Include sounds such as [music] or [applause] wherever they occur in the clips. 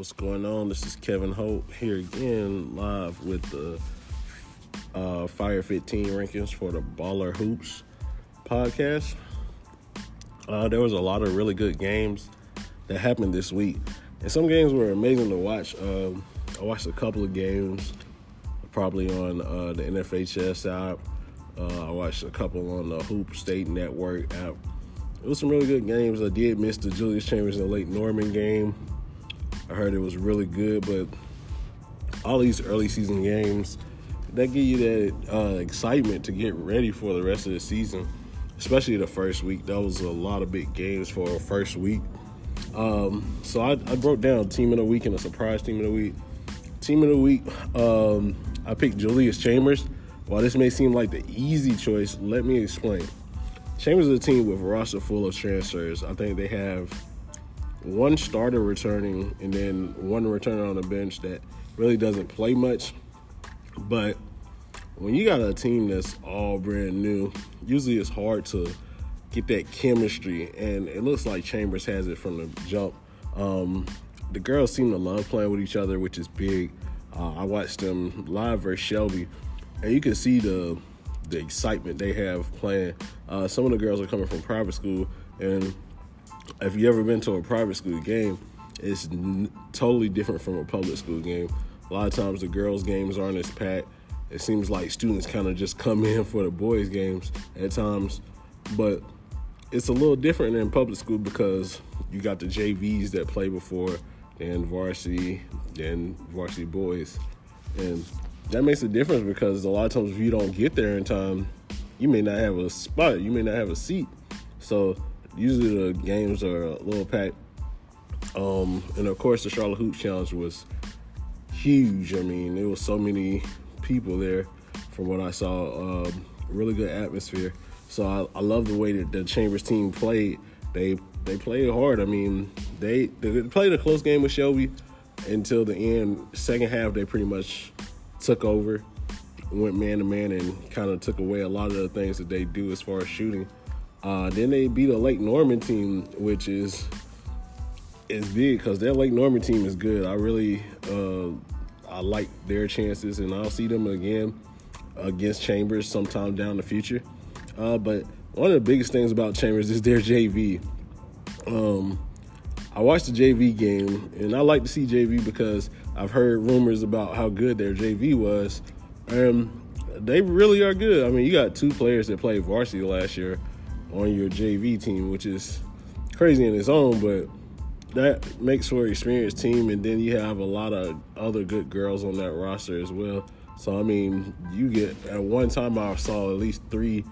What's going on? This is Kevin Hope here again, live with the uh, Fire 15 rankings for the Baller Hoops podcast. Uh, there was a lot of really good games that happened this week, and some games were amazing to watch. Um, I watched a couple of games, probably on uh, the NFHS app. Uh, I watched a couple on the Hoop State Network app. It was some really good games. I did miss the Julius Chambers and Lake Norman game. I heard it was really good, but all these early season games that give you that uh, excitement to get ready for the rest of the season, especially the first week. That was a lot of big games for a first week. Um, so I, I, broke down team of the week and a surprise team of the week. Team of the week, um, I picked Julius Chambers. While this may seem like the easy choice, let me explain. Chambers is a team with a roster full of transfers. I think they have one starter returning and then one returner on the bench that really doesn't play much. But when you got a team that's all brand new, usually it's hard to get that chemistry, and it looks like Chambers has it from the jump. Um, the girls seem to love playing with each other, which is big. Uh, I watched them live versus Shelby, and you can see the the excitement they have playing. Uh, some of the girls are coming from private school, and if you ever been to a private school game, it's n- totally different from a public school game. A lot of times the girls' games aren't as packed. It seems like students kind of just come [laughs] in for the boys' games at times, but it's a little different in public school because you got the JVs that play before, then varsity, then varsity boys, and that makes a difference because a lot of times if you don't get there in time, you may not have a spot, you may not have a seat. So usually the games are a little packed. Um, and of course, the Charlotte Hoop Challenge was huge. I mean, there was so many people there from what I saw. Um, really good atmosphere. So I, I, love the way that the Chambers team played. They they played hard. I mean, they they played a close game with Shelby until the end. Second half, they pretty much took over, went man to man, and kind of took away a lot of the things that they do as far as shooting. Uh, then they beat a Lake Norman team, which is is big because their Lake Norman team is good. I really uh, I like their chances, and I'll see them again against Chambers sometime down the future. Uh, but one of the biggest things about Chambers is their JV. Um, I watched the JV game, and I like to see JV because I've heard rumors about how good their JV was. and they really are good. I mean, you got two players that played varsity last year on your JV team, which is crazy in its own, but that makes for an experienced team. And then you have a lot of other good girls on that roster as well. So I mean, you get at one time I saw at least three,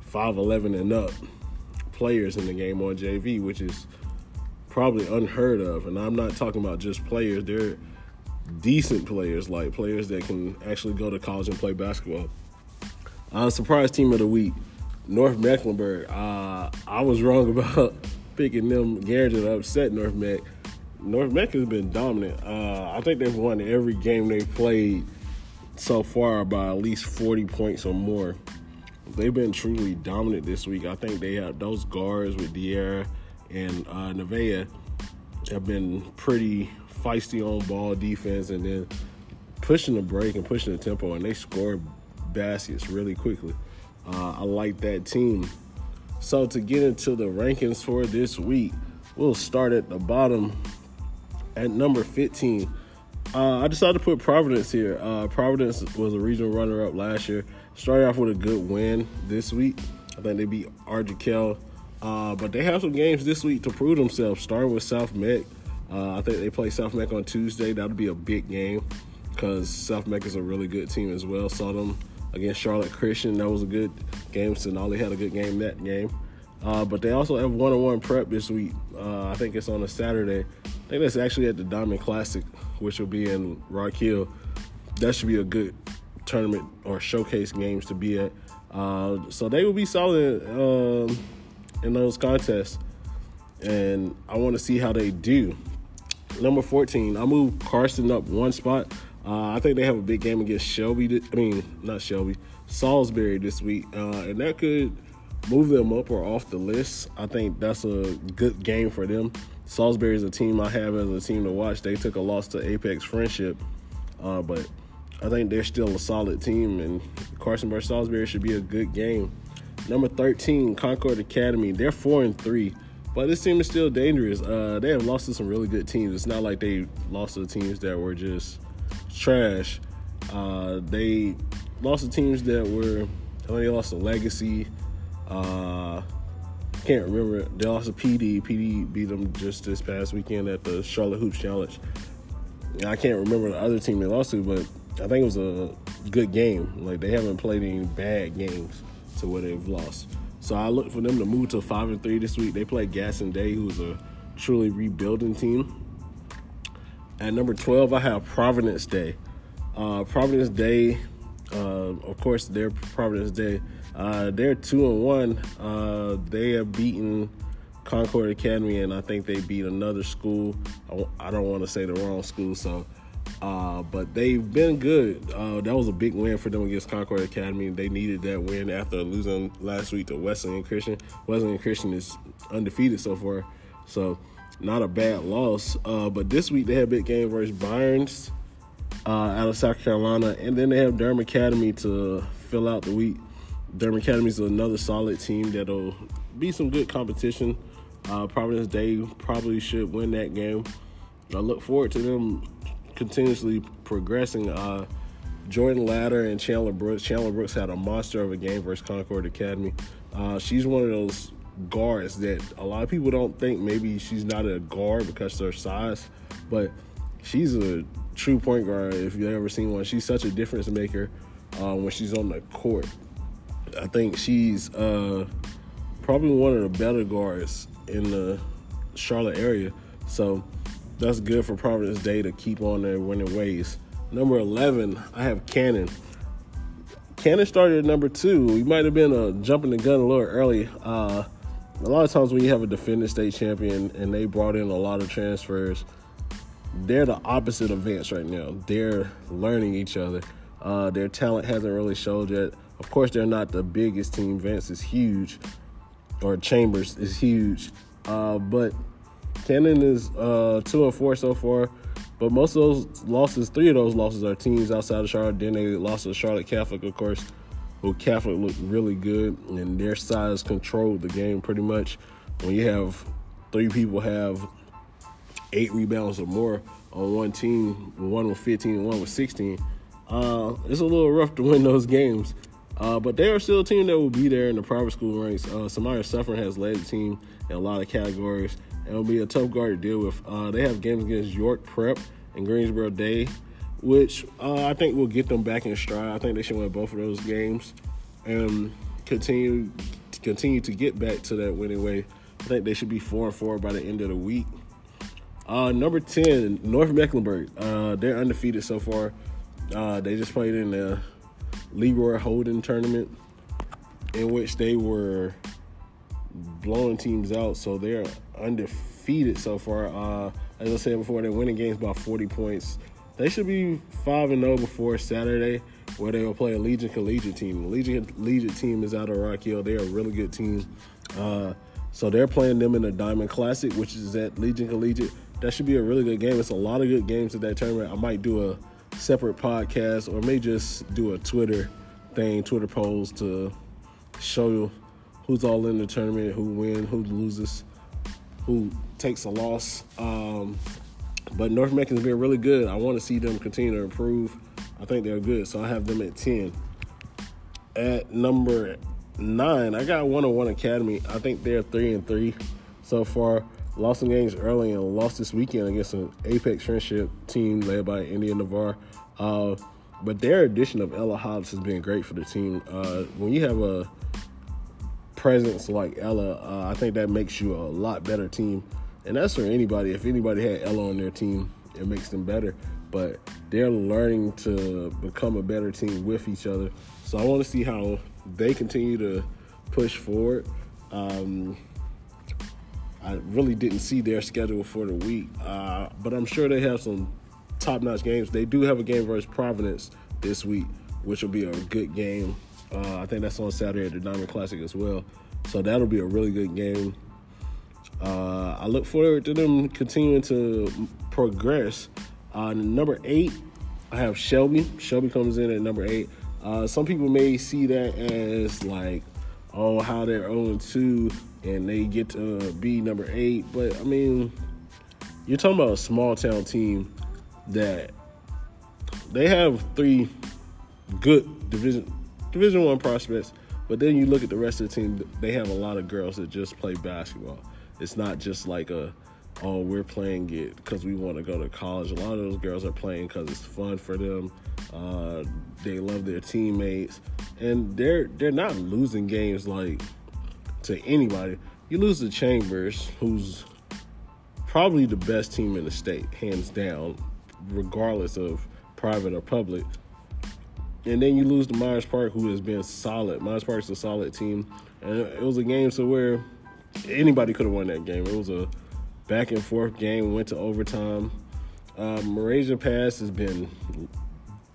five eleven and up players in the game on JV, which is probably unheard of. And I'm not talking about just players; they're decent players, like players that can actually go to college and play basketball. Uh, surprise team of the week. North Mecklenburg. Uh, I was wrong about [laughs] picking them guaranteed to upset North Meck. North Meck has been dominant. Uh, I think they've won every game they've played so far by at least 40 points or more. They've been truly dominant this week. I think they have those guards with Diarra and uh, Nevaeh have been pretty feisty on ball defense and then pushing the break and pushing the tempo, and they score baskets really quickly. Uh, I like that team. So to get into the rankings for this week, we'll start at the bottom at number 15. Uh, I decided to put Providence here. Uh, Providence was a regional runner-up last year. Started off with a good win this week. I think they beat Ardrey uh, but they have some games this week to prove themselves. Starting with South Meck. Uh, I think they play South Meck on Tuesday. That'll be a big game because South Meck is a really good team as well. Saw them against Charlotte Christian. That was a good game. Sonali had a good game that game. Uh, but they also have one-on-one prep this week. Uh, I think it's on a Saturday. I think that's actually at the Diamond Classic, which will be in Rock Hill. That should be a good tournament or showcase games to be at. Uh, so they will be solid um, in those contests, and I want to see how they do. Number 14, I moved Carson up one spot. Uh, I think they have a big game against Shelby. I mean, not Shelby, Salisbury this week, uh, and that could move them up or off the list. I think that's a good game for them. Salisbury is a team I have as a team to watch. They took a loss to Apex Friendship, uh, but I think they're still a solid team, and Carsonburg Salisbury should be a good game. Number 13, Concord Academy. They're four and three, but this team is still dangerous. Uh, they have lost to some really good teams. It's not like they lost to teams that were just trash. Uh, they lost to teams that were. I think they lost to Legacy. Uh, can't remember. They lost to PD. PD beat them just this past weekend at the Charlotte Hoops Challenge. I can't remember the other team they lost to, but I think it was a good game. Like they haven't played any bad games to where they've lost. So I look for them to move to five and three this week. They play Gaston Day, who's a truly rebuilding team. At number twelve, I have Providence Day. Uh, Providence Day, uh, of course, they're Providence Day uh, they're two and one. Uh, they have beaten Concord Academy, and I think they beat another school. I, don't want to say the wrong school, so. Uh, but they've been good. Uh, that was a big win for them against Concord Academy. They needed that win after losing last week to Wesleyan Christian. Wesleyan Christian is undefeated so far, so not a bad loss. Uh, but this week they have big game versus Barnes uh, out of South Carolina, and then they have Durham Academy to fill out the week. Durham Academy is another solid team that'll be some good competition. Uh, Providence Day probably should win that game. I look forward to them continuously progressing. Uh, Jordan Ladder and Chandler Brooks. Chandler Brooks had a monster of a game versus Concord Academy. Uh, she's one of those guards that a lot of people don't think maybe she's not a guard because of her size, but she's a true point guard if you've ever seen one. She's such a difference maker uh, when she's on the court. I think she's uh, probably one of the better guards in the Charlotte area. So that's good for Providence Day to keep on their winning ways. Number 11, I have Cannon. Cannon started at number two. We might have been uh, jumping the gun a little early. Uh, a lot of times when you have a defending state champion and they brought in a lot of transfers, they're the opposite of Vance right now. They're learning each other. Uh, their talent hasn't really showed yet. Of course, they're not the biggest team. Vance is huge, or Chambers is huge. Uh, but Cannon is uh, two and four so far. But most of those losses, three of those losses, are teams outside of Charlotte. Then they lost to Charlotte Catholic, of course, who Catholic looked really good, and their size controlled the game pretty much. When you have three people have eight rebounds or more on one team, one with 15 and one with 16, uh, it's a little rough to win those games. Uh, but they are still a team that will be there in the private school ranks. Uh, Samara Suffern has led the team in a lot of categories and it'll be a tough guard to deal with. Uh, they have games against York Prep and Greensboro Day, which uh, I think will get them back in stride. I think they should win both of those games and continue continue to get back to that winning way. I think they should be four and four by the end of the week. Uh, number ten, North Mecklenburg. Uh, they're undefeated so far. they just played in the Leroy Holden tournament in which they were blowing teams out. So they're undefeated so far. Uh, as I said before, they're winning games by 40 points. They should be 5 and 0 before Saturday, where they will play a Legion Collegiate team. The Legion Collegiate team is out of Rock Hill. They're a really good team. Uh, so they're playing them in the Diamond Classic, which is at Legion Collegiate. That should be a really good game. It's a lot of good games at that tournament. I might do a separate podcast or may just do a Twitter thing, Twitter polls to show you who's all in the tournament, who wins, who loses, who takes a loss. Um, but North Mecklen's been really good. I want to see them continue to improve. I think they're good, so I have them at 10. At number nine, I got 101 Academy. I think they're 3 and 3 so far lost some games early and lost this weekend against an Apex Friendship team led by India Navarre. Uh, but their addition of Ella Hobbs has been great for the team. Uh, when you have a presence like Ella, uh, I think that makes you a lot better team. And that's for anybody. If anybody had Ella on their team, it makes them better. But they're learning to become a better team with each other. So I want to see how they continue to push forward. Um, I really didn't see their schedule for the week, uh, but I'm sure they have some top-notch games. They do have a game versus Providence this week, which will be a good game. Uh, I think that's on Saturday at the Diamond Classic as well. So that'll be a really good game. Uh, I look forward to them continuing to progress. Uh, number eight, I have Shelby. Shelby comes in at number eight. Uh, some people may see that as like, oh, how they're 0 2 and they get to be number eight. But I mean, you're talking about a small town team that they have three good division division one prospects, but then you look at the rest of the team, they have a lot of girls that just play basketball. It's not just like a oh we're playing it because we want to go to college. A lot of those girls are playing because it's fun for them. Uh, they love their teammates, and they're they're not losing games like to anybody. You lose to Chambers, who's probably the best team in the state, hands down, regardless of private or public. And then you lose to Myers Park, who has been solid. Myers Park's a solid team, and it was a game so where anybody could have won that game. It was a back and forth game, went to overtime. Uh, Marasia Pass has been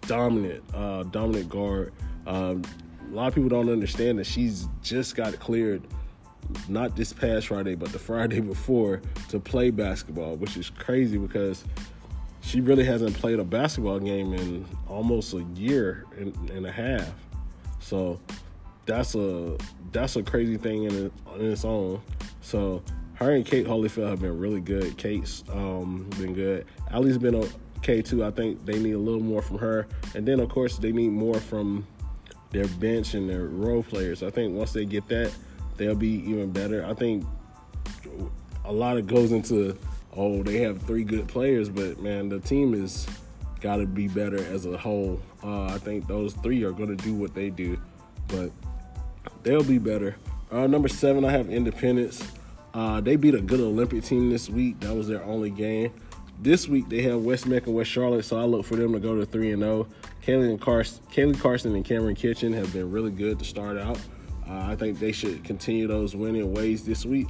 dominant, uh, dominant guard. Um, a lot of people don't understand that she's just got cleared, not this past Friday, but the Friday [laughs] before, to play basketball, which is crazy because she really hasn't played a basketball game in almost a year and, and a half. So that's a that's a crazy thing in, in its own. So her and Kate Holyfield have been really good. Kate's um, been good. Allie's been okay too. I think they need a little more from her, and then of course they need more from their bench and their role players. I think once they get that, they'll be even better. I think a lot of goes into oh they have three good players, but man the team is got to be better as a whole. Uh, I think those three are going to do what they do, but they'll be better. Uh, number seven, I have Independence. Uh, they beat a good Olympic team this week. That was their only game. This week they have West Meck and West Charlotte, so I look for them to go to three and zero. Oh. Kaylee and Carson, Kaylee Carson and Cameron Kitchen have been really good to start out. Uh, I think they should continue those winning ways this week,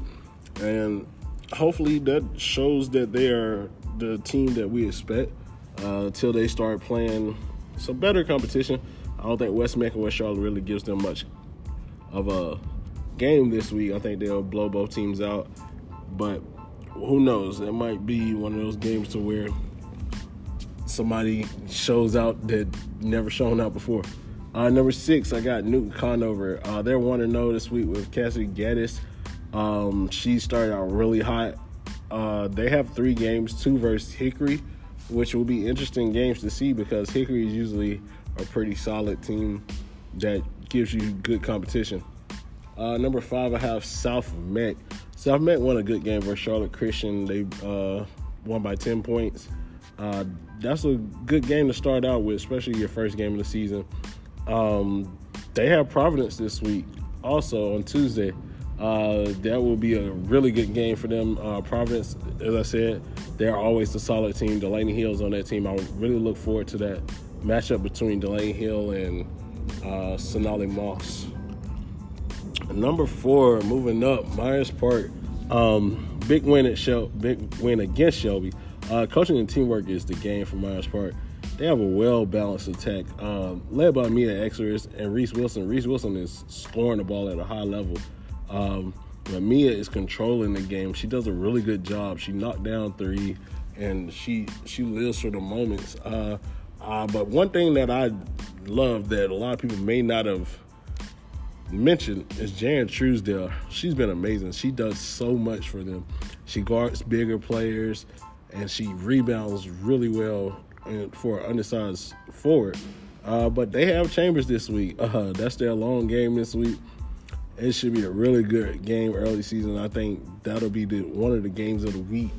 and hopefully that shows that they are the team that we expect uh, until they start playing some better competition. I don't think West Meck and West Charlotte really gives them much of a game this week. I think they'll blow both teams out, but who knows? It might be one of those games to where somebody shows out that never shown out before. Uh, number six, I got Newton Conover. Uh, they're one to know this week with Cassidy Gaddis. Um, she started out really hot. Uh, they have three games, two versus Hickory, which will be interesting games to see because Hickory is usually a pretty solid team that gives you good competition. Uh, number five, I have South Meck. South Meck won a good game versus Charlotte Christian. They uh, won by 10 points. Uh, that's a good game to start out with, especially your first game of the season. Um, they have Providence this week, also on Tuesday. Uh, that will be a really good game for them. Uh, Providence, as I said, they're always a solid team. Delaney Hill's on that team. I really look forward to that matchup between Delaney Hill and uh, Sonali Moss. Number four, moving up, Myers Park. Um, big win at Shel- big win against Shelby. Uh, coaching and teamwork is the game for Myers Park. They have a well balanced attack, um, led by Mia Exers and Reese Wilson. Reese Wilson is scoring the ball at a high level. Um, but Mia is controlling the game. She does a really good job. She knocked down three, and she she lives for the moments. Uh, uh, but one thing that I love that a lot of people may not have mentioned is Jan Truesdale. She's been amazing. She does so much for them. She guards bigger players and she rebounds really well for an undersized forward. Uh, but they have Chambers this week. Uh, that's their long game this week. It should be a really good game early season. I think that'll be the, one of the games of the week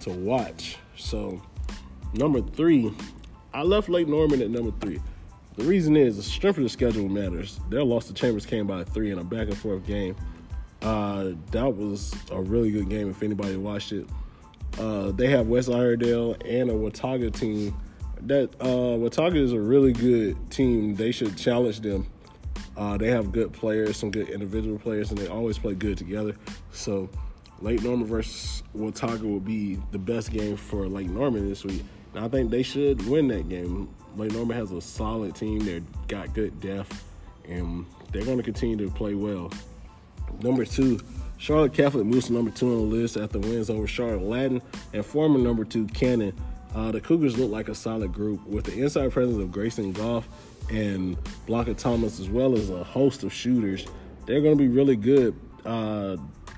to watch. So, number three, I left Lake Norman at number three. The reason is the strength of the schedule matters. Their loss to Chambers came by three in a back and forth game. Uh, that was a really good game if anybody watched it. Uh, they have West Iredell and a Watauga team. That uh, Watauga is a really good team. They should challenge them. Uh, they have good players, some good individual players, and they always play good together. So, Lake Norman versus Watauga will be the best game for Lake Norman this week. And I think they should win that game. Lake Norman has a solid team. They've got good depth, and they're going to continue to play well. Number two, Charlotte Catholic moves to number two on the list after wins over Charlotte Latin and former number two Cannon. Uh, the Cougars look like a solid group with the inside presence of Grayson Goff and Blanca Thomas, as well as a host of shooters. They're going to be really good. Uh,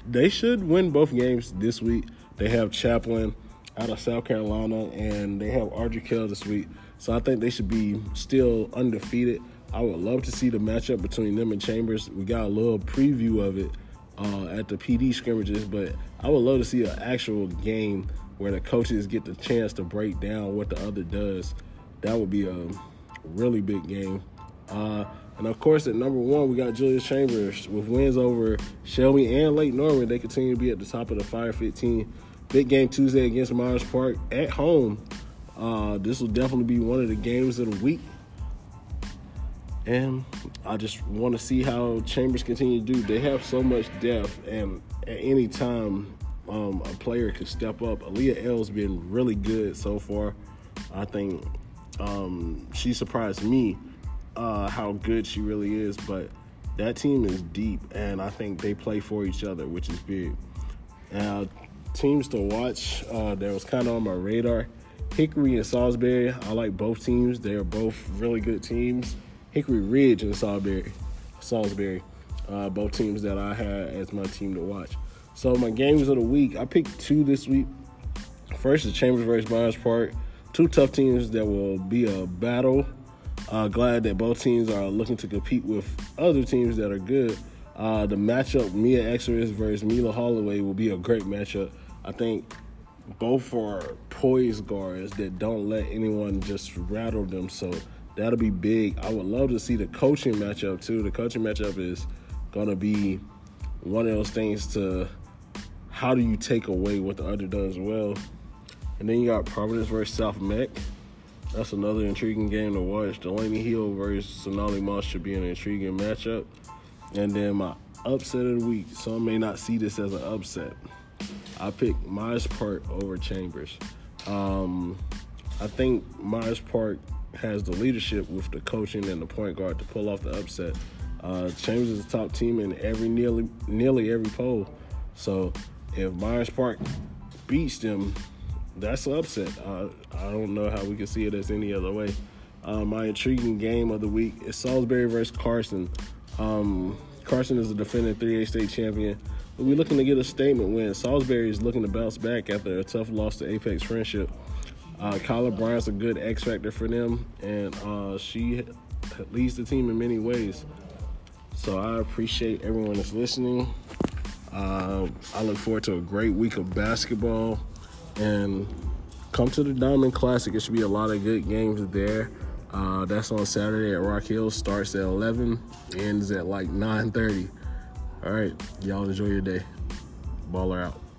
they should win both games this week. They have Chaplin out of South Carolina, and they have Ardrey this week. So I think they should be still undefeated. I would love to see the matchup between them and Chambers. We got a little preview of it uh, at the PD scrimmages, but I would love to see an actual game where the coaches get the chance to break down what the other does. That would be a really big game. Uh, and of course, at number one, we got Julius Chambers with wins over Shelby and Lake Norman. They continue to be at the top of the Fire 15. Big game Tuesday against Myers Park at home. Uh, this will definitely be one of the games of the week. And I just want to see how Chambers continue to do. They have so much depth, and at any time, um, a player could step up. Aaliyah L's been really good so far. I think um, she surprised me uh, how good she really is, but that team is deep, and I think they play for each other, which is big. Now, teams to watch uh, that was kind of on my radar Hickory and Salisbury. I like both teams, they are both really good teams. Hickory Ridge and Salisbury, Salisbury uh, both teams that I had as my team to watch. So, my games of the week, I picked two this week. First is Chambers versus Myers Park two tough teams that will be a battle. Uh, glad that both teams are looking to compete with other teams that are good. Uh, the matchup, Mia Exeris versus Mila Holloway, will be a great matchup. I think both are poised guards that don't let anyone just rattle them. So that'll be big. I would love to see the coaching matchup too. The coaching matchup is to be one of those things to how do you take away what the other does well. And then you got Providence versus South Meck. That's another intriguing game to watch. Delaney Hill versus Sonali Moss should be an intriguing matchup. And then my upset of the week. Some may not see this as an upset. I picked Myers Park over Chambers. Um, I think Myers Park has the leadership with the coaching and the point guard to pull off the upset. Uh, Chambers is the top team in every nearly nearly every poll. So if Myers Park beats them, that's an upset. Uh, I don't know how we can see it as any other way. Uh, my intriguing game of the week is Salisbury versus Carson. Um, Carson is the defending 3A state champion. We're looking to get a statement win. Salisbury is looking to bounce back after a tough loss to Apex Friendship. Uh, Kyla Bryant's a good X factor for them, and uh, she leads the team in many ways. So I appreciate everyone that's listening. Uh, I look forward to a great week of basketball and come to the Diamond Classic. It should be a lot of good games there. Uh, that's on Saturday at Rock Hill. Starts at 11, ends at like 9:30. All right, y'all enjoy your day. Baller out.